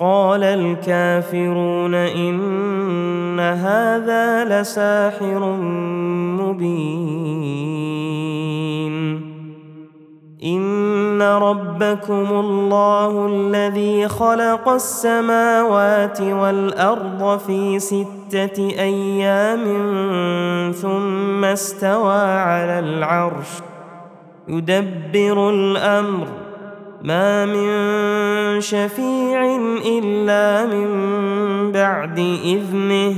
قال الكافرون إن هذا لساحر مبين. إن ربكم الله الذي خلق السماوات والأرض في ستة أيام ثم استوى على العرش يدبر الأمر. ما من شفيع إلا من بعد إذنه.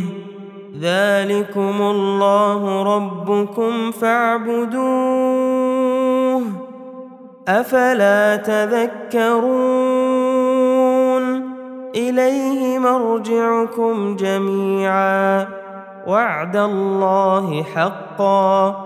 ذلكم الله ربكم فاعبدوه. أفلا تذكرون؟ إليه مرجعكم جميعا. وعد الله حقا.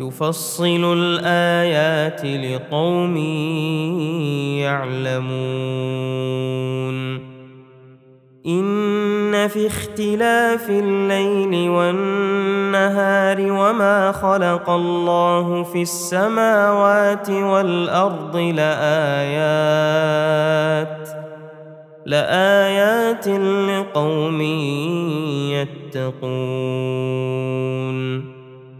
يفصل الآيات لقوم يعلمون. إن في اختلاف الليل والنهار وما خلق الله في السماوات والأرض لآيات لآيات لقوم يتقون.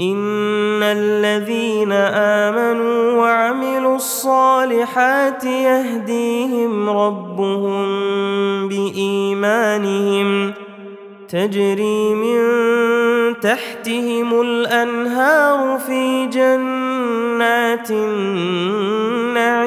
إن الذين آمنوا وعملوا الصالحات يهديهم ربهم بإيمانهم تجري من تحتهم الأنهار في جنات النعيم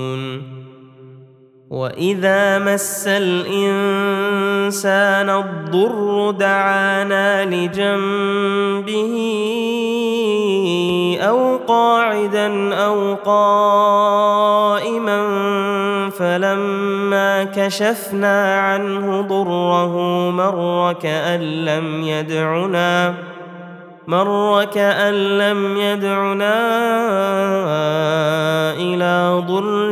واذا مس الانسان الضر دعانا لجنبه أو قاعدا أو قائما فلما كشفنا عنه ضره مر كأن لم يدعنا مر كأن لم يدعنا إلى ضر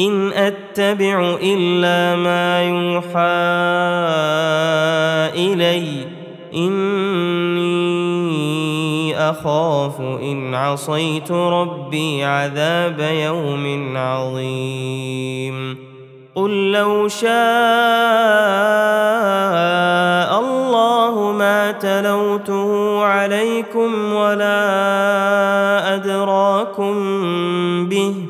إن أتبع إلا ما يوحى إلي إني أخاف إن عصيت ربي عذاب يوم عظيم. قل لو شاء الله ما تلوته عليكم ولا أدراكم به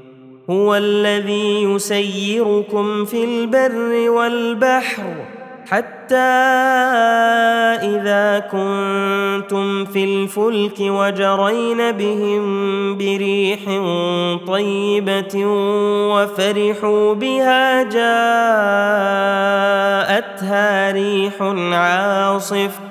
هو الذي يسيركم في البر والبحر حتى إذا كنتم في الفلك وجرين بهم بريح طيبة وفرحوا بها جاءتها ريح عاصف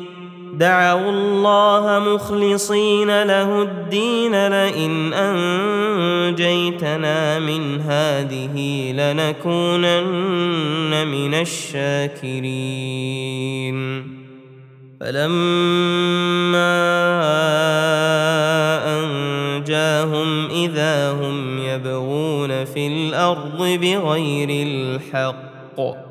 دعوا الله مخلصين له الدين لئن أنجيتنا من هذه لنكونن من الشاكرين. فلما أنجاهم إذا هم يبغون في الأرض بغير الحق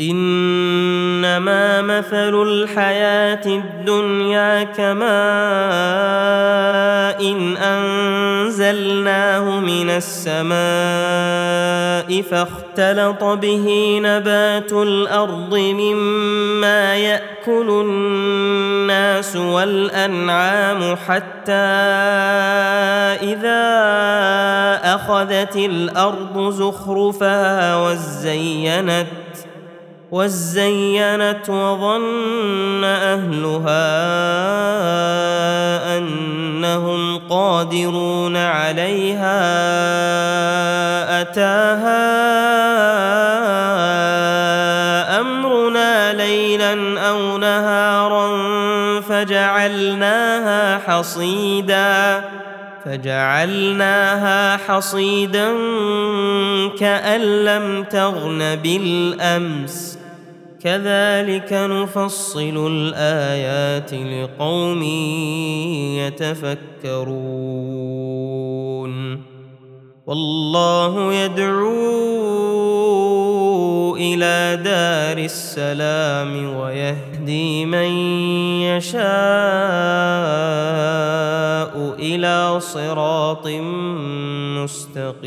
إنما مثل الحياة الدنيا كماء إن أنزلناه من السماء فاختلط به نبات الأرض مما يأكل الناس والأنعام حتى إذا أخذت الأرض زخرفها وزينت وزينت وظن أهلها أنهم قادرون عليها أتاها أمرنا ليلا أو نهارا فجعلناها حصيدا فجعلناها حصيدا كأن لم تغن بالأمس. كذلك نفصل الآيات لقوم يتفكرون. والله يدعو إلى دار السلام ويهدي من يشاء إلى صراط مستقيم.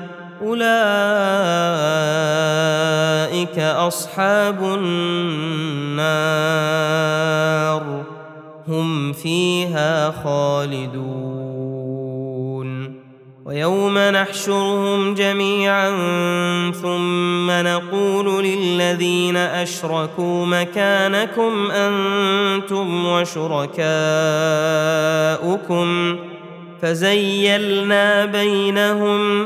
أولئك أصحاب النار. هم فيها خالدون. ويوم نحشرهم جميعا ثم نقول للذين أشركوا مكانكم أنتم وشركاؤكم. فزيلنا بينهم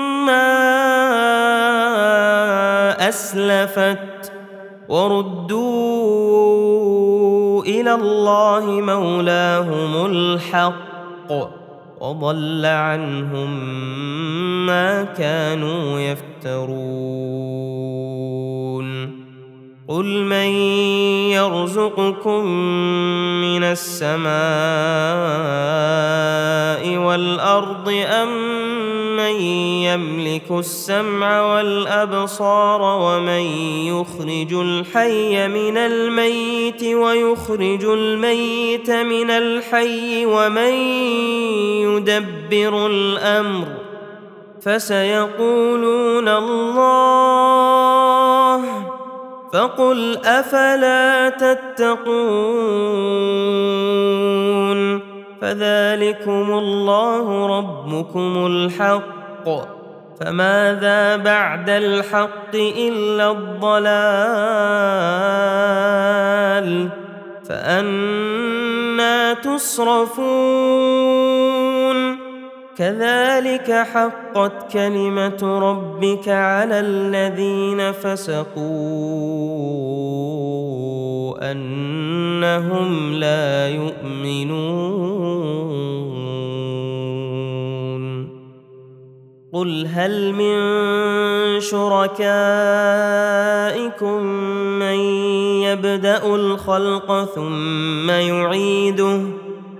ما اسلفت وردوا إلى الله مولاهم الحق وضل عنهم ما كانوا يفترون قل من يرزقكم من السماء والارض ام من يملك السمع والابصار ومن يخرج الحي من الميت ويخرج الميت من الحي ومن يدبر الامر فسيقولون الله فقل أفلا تتقون فذلكم الله ربكم الحق فماذا بعد الحق إلا الضلال فأنا تصرفون كذلك حقت كلمة ربك على الذين فسقوا أنهم لا يؤمنون. قل هل من شركائكم من يبدأ الخلق ثم يعيده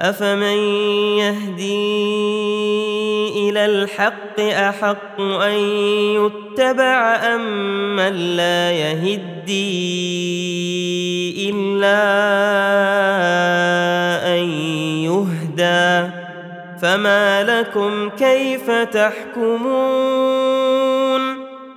أفمن يهدي إلى الحق أحق أن يتبع أم من لا يهدي إلا أن يهدى فما لكم كيف تحكمون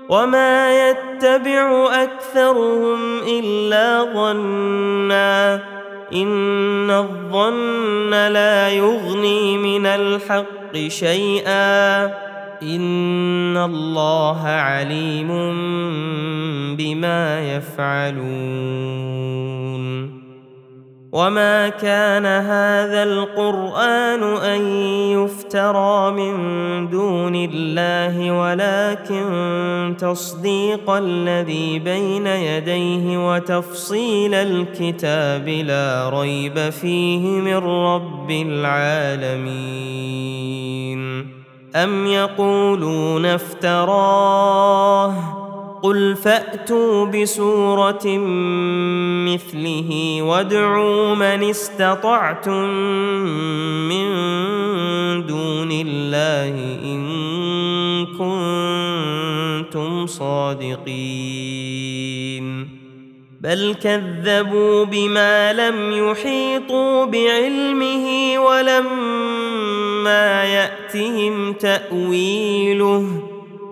وما يتبع أكثرهم إلا ظنّا إن الظن لا يغني من الحق شيئا. إن الله عليم بما يفعلون. وما كان هذا القران ان يفترى من دون الله ولكن تصديق الذي بين يديه وتفصيل الكتاب لا ريب فيه من رب العالمين ام يقولون افتراه قل فأتوا بسورة مثله وادعوا من استطعتم من دون الله إن كنتم صادقين. بل كذبوا بما لم يحيطوا بعلمه ولما يأتهم تأويله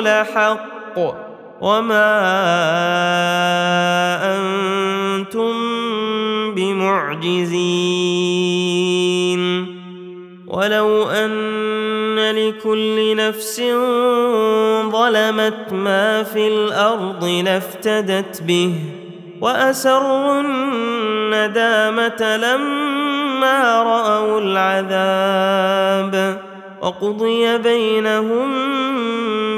لحق وما أنتم بمعجزين. ولو أن لكل نفس ظلمت ما في الأرض لافتدت به وأسروا الندامة لما رأوا العذاب وقضي بينهم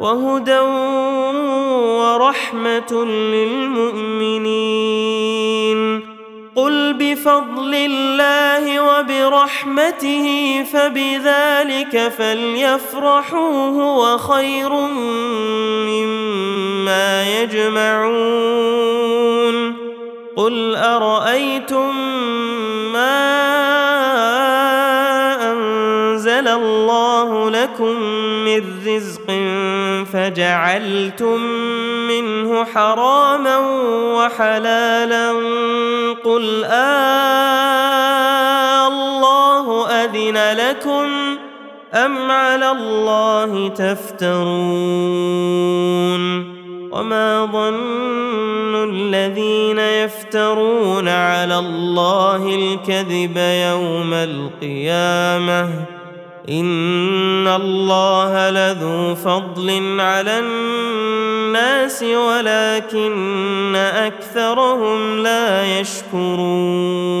وهدى ورحمة للمؤمنين. قل بفضل الله وبرحمته فبذلك فليفرحوا هو خير مما يجمعون. قل أرأيتم ما انزل الله لكم من رزق فجعلتم منه حراما وحلالا قل آه الله أذن لكم أم على الله تفترون وما ظن الذين يفترون على الله الكذب يوم القيامة ان الله لذو فضل على الناس ولكن اكثرهم لا يشكرون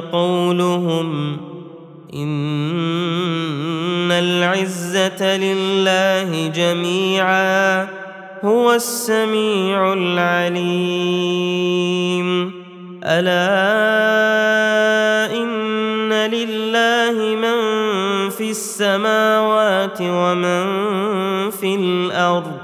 قولهم إن العزة لله جميعا هو السميع العليم. ألا إن لله من في السماوات ومن في الأرض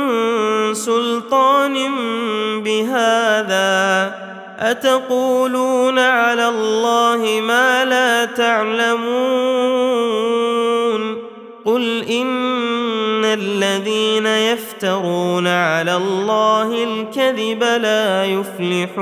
سلطان بهذا أتقولون على الله ما لا تعلمون قل إن الذين يفترون على الله الكذب لا يفلحون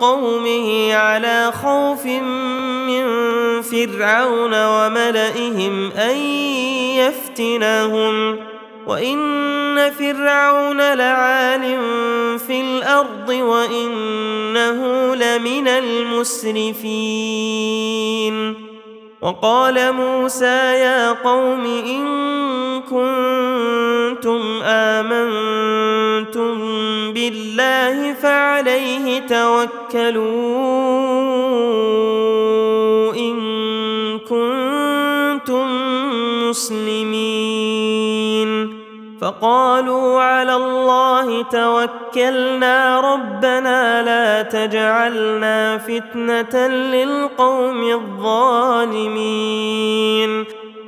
قومه على خوف من فرعون وملئهم أن يفتنهم وإن فرعون لعال في الأرض وإنه لمن المسرفين. وقال موسى يا قوم إن كنتم آمنتم بالله فعليه توكلوا إن كنتم مسلمين. فقالوا على الله توكلنا ربنا لا تجعلنا فتنة للقوم الظالمين.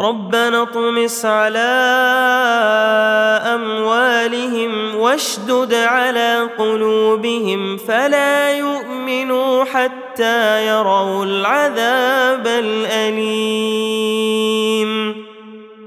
ربنا اطمس على أموالهم واشدد على قلوبهم فلا يؤمنوا حتى يروا العذاب الأليم.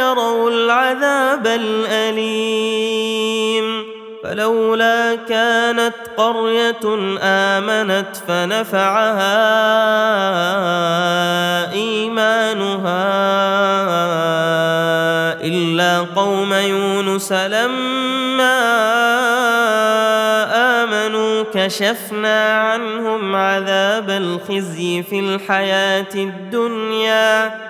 يروا العذاب الأليم. فلولا كانت قرية آمنت فنفعها إيمانها إلا قوم يونس لما آمنوا كشفنا عنهم عذاب الخزي في الحياة الدنيا.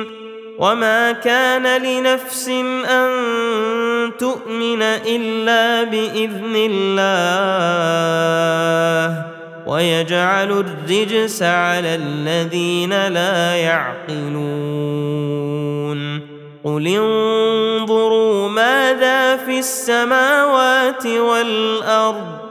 وما كان لنفس ان تؤمن الا باذن الله ويجعل الرجس على الذين لا يعقلون قل انظروا ماذا في السماوات والارض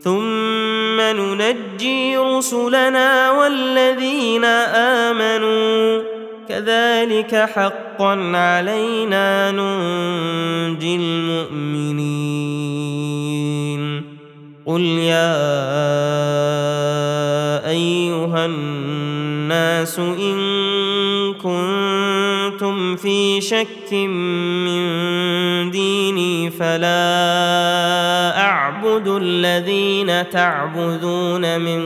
ثم ننجي رسلنا والذين آمنوا. كذلك حقا علينا ننجي المؤمنين. قل يا أيها الناس إن كنتم في شك من ديني فلا أعبد الذين تعبدون من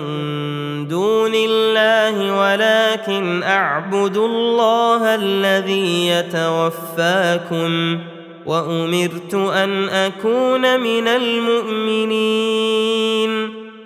دون الله ولكن أعبد الله الذي يتوفاكم وأمرت أن أكون من المؤمنين.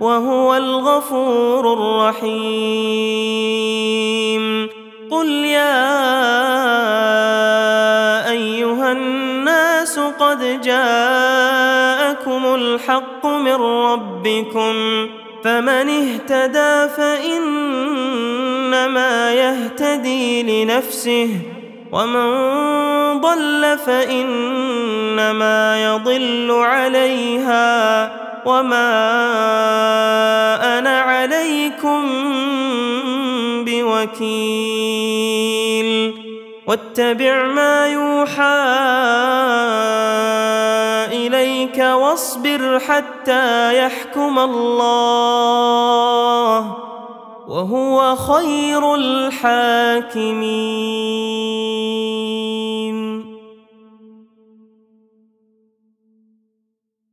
وهو الغفور الرحيم. قل يا أيها الناس قد جاءكم الحق من ربكم فمن اهتدى فإنما يهتدي لنفسه ومن ضل فإنما يضل عليها. وما أنا عليكم بوكيل واتبع ما يوحى اليك واصبر حتى يحكم الله وهو خير الحاكمين